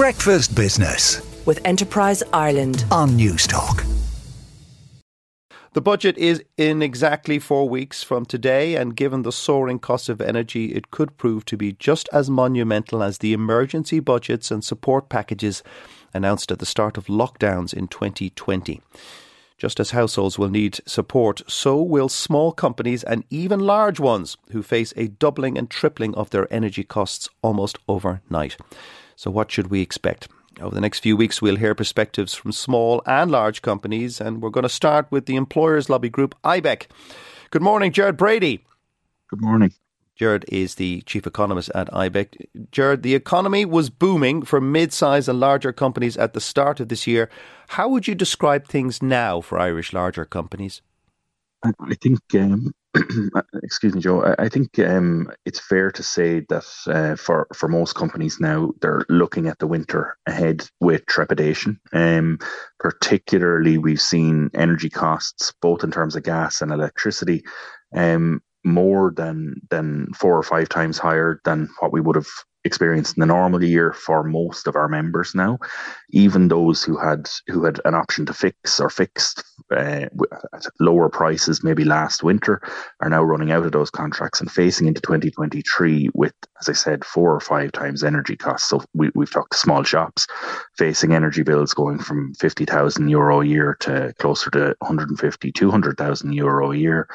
Breakfast Business with Enterprise Ireland on Newstalk. The budget is in exactly four weeks from today, and given the soaring cost of energy, it could prove to be just as monumental as the emergency budgets and support packages announced at the start of lockdowns in 2020. Just as households will need support, so will small companies and even large ones who face a doubling and tripling of their energy costs almost overnight. So, what should we expect? Over the next few weeks, we'll hear perspectives from small and large companies, and we're going to start with the employers' lobby group, IBEC. Good morning, Gerard Brady. Good morning. Gerard is the chief economist at IBEC. Gerard, the economy was booming for mid-sized and larger companies at the start of this year. How would you describe things now for Irish larger companies? I, I think, um, excuse me, Joe. I, I think um, it's fair to say that uh, for for most companies now, they're looking at the winter ahead with trepidation. Um, particularly, we've seen energy costs, both in terms of gas and electricity, um, more than than four or five times higher than what we would have experienced in the normal year for most of our members now. Even those who had who had an option to fix or fixed uh, at lower prices maybe last winter are now running out of those contracts and facing into 2023 with as i said four or five times energy costs. So we, we've talked to small shops facing energy bills going from 50,000 euro a year to closer to 150 200,000 euro a year.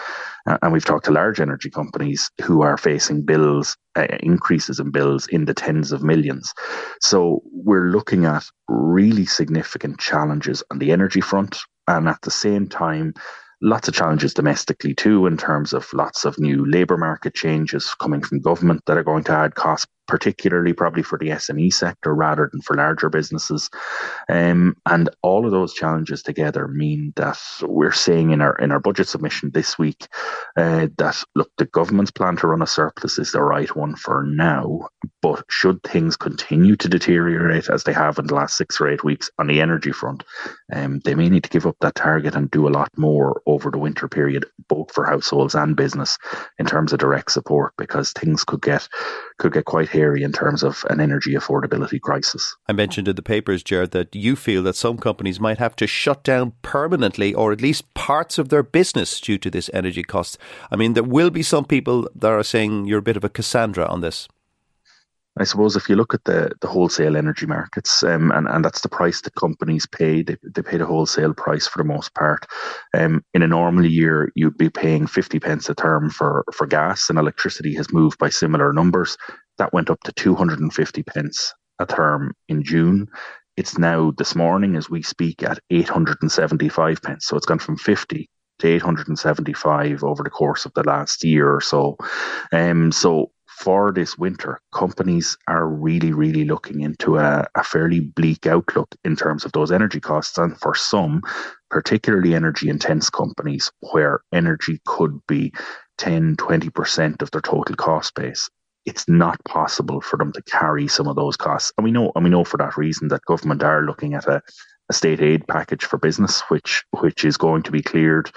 And we've talked to large energy companies who are facing bills uh, increases in bills in the tens of millions. So we're looking at really significant challenges on the energy front. And at the same time, lots of challenges domestically too, in terms of lots of new labour market changes coming from government that are going to add cost particularly probably for the SME sector rather than for larger businesses. Um, and all of those challenges together mean that we're saying in our in our budget submission this week uh, that look, the government's plan to run a surplus is the right one for now. But should things continue to deteriorate as they have in the last six or eight weeks on the energy front, um, they may need to give up that target and do a lot more over the winter period, both for households and business in terms of direct support, because things could get could get quite hairy in terms of an energy affordability crisis. I mentioned in the papers, Gerard, that you feel that some companies might have to shut down permanently or at least parts of their business due to this energy cost. I mean, there will be some people that are saying you're a bit of a Cassandra on this. I suppose if you look at the, the wholesale energy markets, um, and, and that's the price that companies pay, they, they pay the wholesale price for the most part. Um, in a normal year, you'd be paying 50 pence a therm for, for gas, and electricity has moved by similar numbers. That went up to 250 pence a therm in June. It's now this morning as we speak at 875 pence. So it's gone from 50 to 875 over the course of the last year or so. Um, so for this winter, companies are really, really looking into a, a, fairly bleak outlook in terms of those energy costs. And for some, particularly energy intense companies, where energy could be 10, 20% of their total cost base, it's not possible for them to carry some of those costs. And we know, and we know for that reason that government are looking at a, a state aid package for business, which which is going to be cleared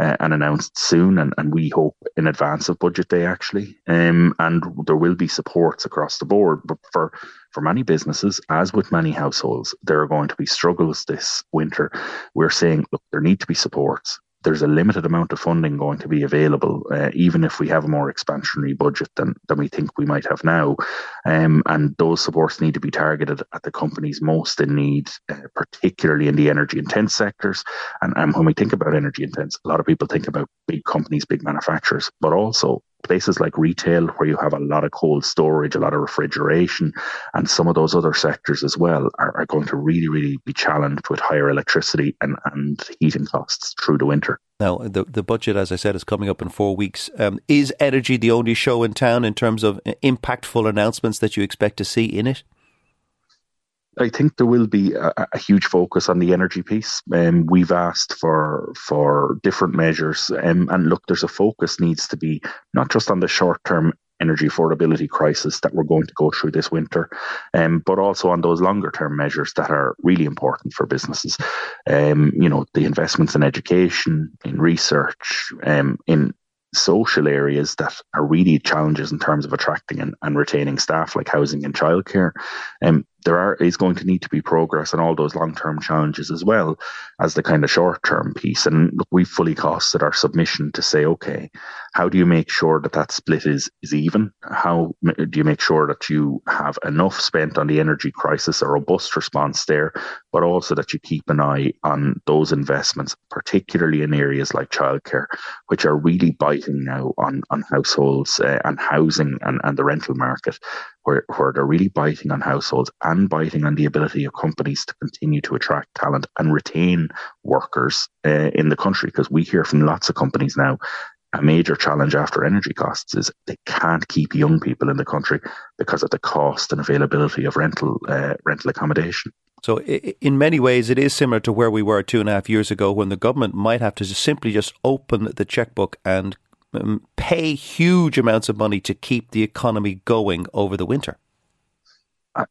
uh, and announced soon, and, and we hope in advance of budget day actually. Um, and there will be supports across the board, but for for many businesses, as with many households, there are going to be struggles this winter. We're saying, look, there need to be supports there's a limited amount of funding going to be available, uh, even if we have a more expansionary budget than, than we think we might have now. Um, and those supports need to be targeted at the companies most in need, uh, particularly in the energy intense sectors. And, and when we think about energy intense, a lot of people think about big companies, big manufacturers, but also places like retail where you have a lot of cold storage, a lot of refrigeration, and some of those other sectors as well are, are going to really, really be challenged with higher electricity and, and heating costs through the winter. Now, the the budget, as I said, is coming up in four weeks. Um, is energy the only show in town in terms of impactful announcements that you expect to see in it? I think there will be a, a huge focus on the energy piece. Um, we've asked for for different measures, um, and look, there's a focus needs to be not just on the short term energy affordability crisis that we're going to go through this winter, um, but also on those longer term measures that are really important for businesses. Um, you know, the investments in education, in research, um, in social areas that are really challenges in terms of attracting and, and retaining staff like housing and childcare. Um, there are is going to need to be progress on all those long term challenges as well as the kind of short term piece. And we fully costed our submission to say, okay, how do you make sure that that split is is even? How do you make sure that you have enough spent on the energy crisis, a robust response there, but also that you keep an eye on those investments, particularly in areas like childcare, which are really biting now on on households uh, and housing and, and the rental market, where where they're really biting on households and biting on the ability of companies to continue to attract talent and retain workers uh, in the country. Because we hear from lots of companies now a major challenge after energy costs is they can't keep young people in the country because of the cost and availability of rental uh, rental accommodation. So, in many ways, it is similar to where we were two and a half years ago, when the government might have to just simply just open the checkbook and um, pay huge amounts of money to keep the economy going over the winter.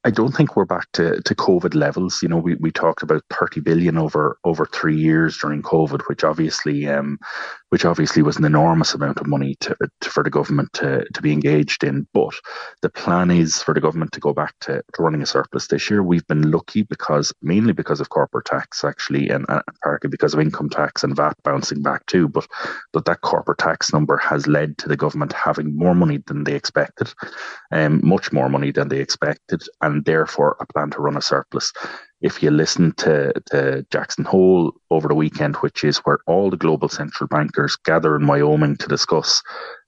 I don't think we're back to, to COVID levels. You know, we, we talked about 30 billion over over three years during COVID, which obviously um, which obviously was an enormous amount of money to, to, for the government to, to be engaged in. But the plan is for the government to go back to, to running a surplus this year. We've been lucky because mainly because of corporate tax, actually, and, and partly because of income tax and VAT bouncing back too. But but that corporate tax number has led to the government having more money than they expected, um, much more money than they expected, and therefore a plan to run a surplus if you listen to, to Jackson Hole over the weekend, which is where all the global central bankers gather in Wyoming to discuss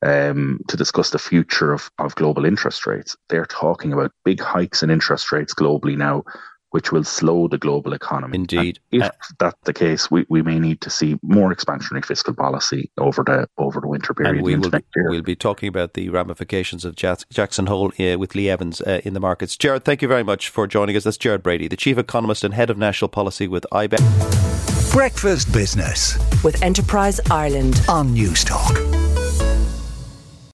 um, to discuss the future of, of global interest rates, they're talking about big hikes in interest rates globally now, which will slow the global economy. Indeed. And if uh, that's the case, we, we may need to see more expansionary fiscal policy over the over the winter period. And we will be, we'll be talking about the ramifications of Jackson Hole uh, with Lee Evans uh, in the markets. Gerard, thank you very much for joining us. That's Gerard Brady, the Chief Economist and Head of National Policy with IBEX. Breakfast Business with Enterprise Ireland on Newstalk.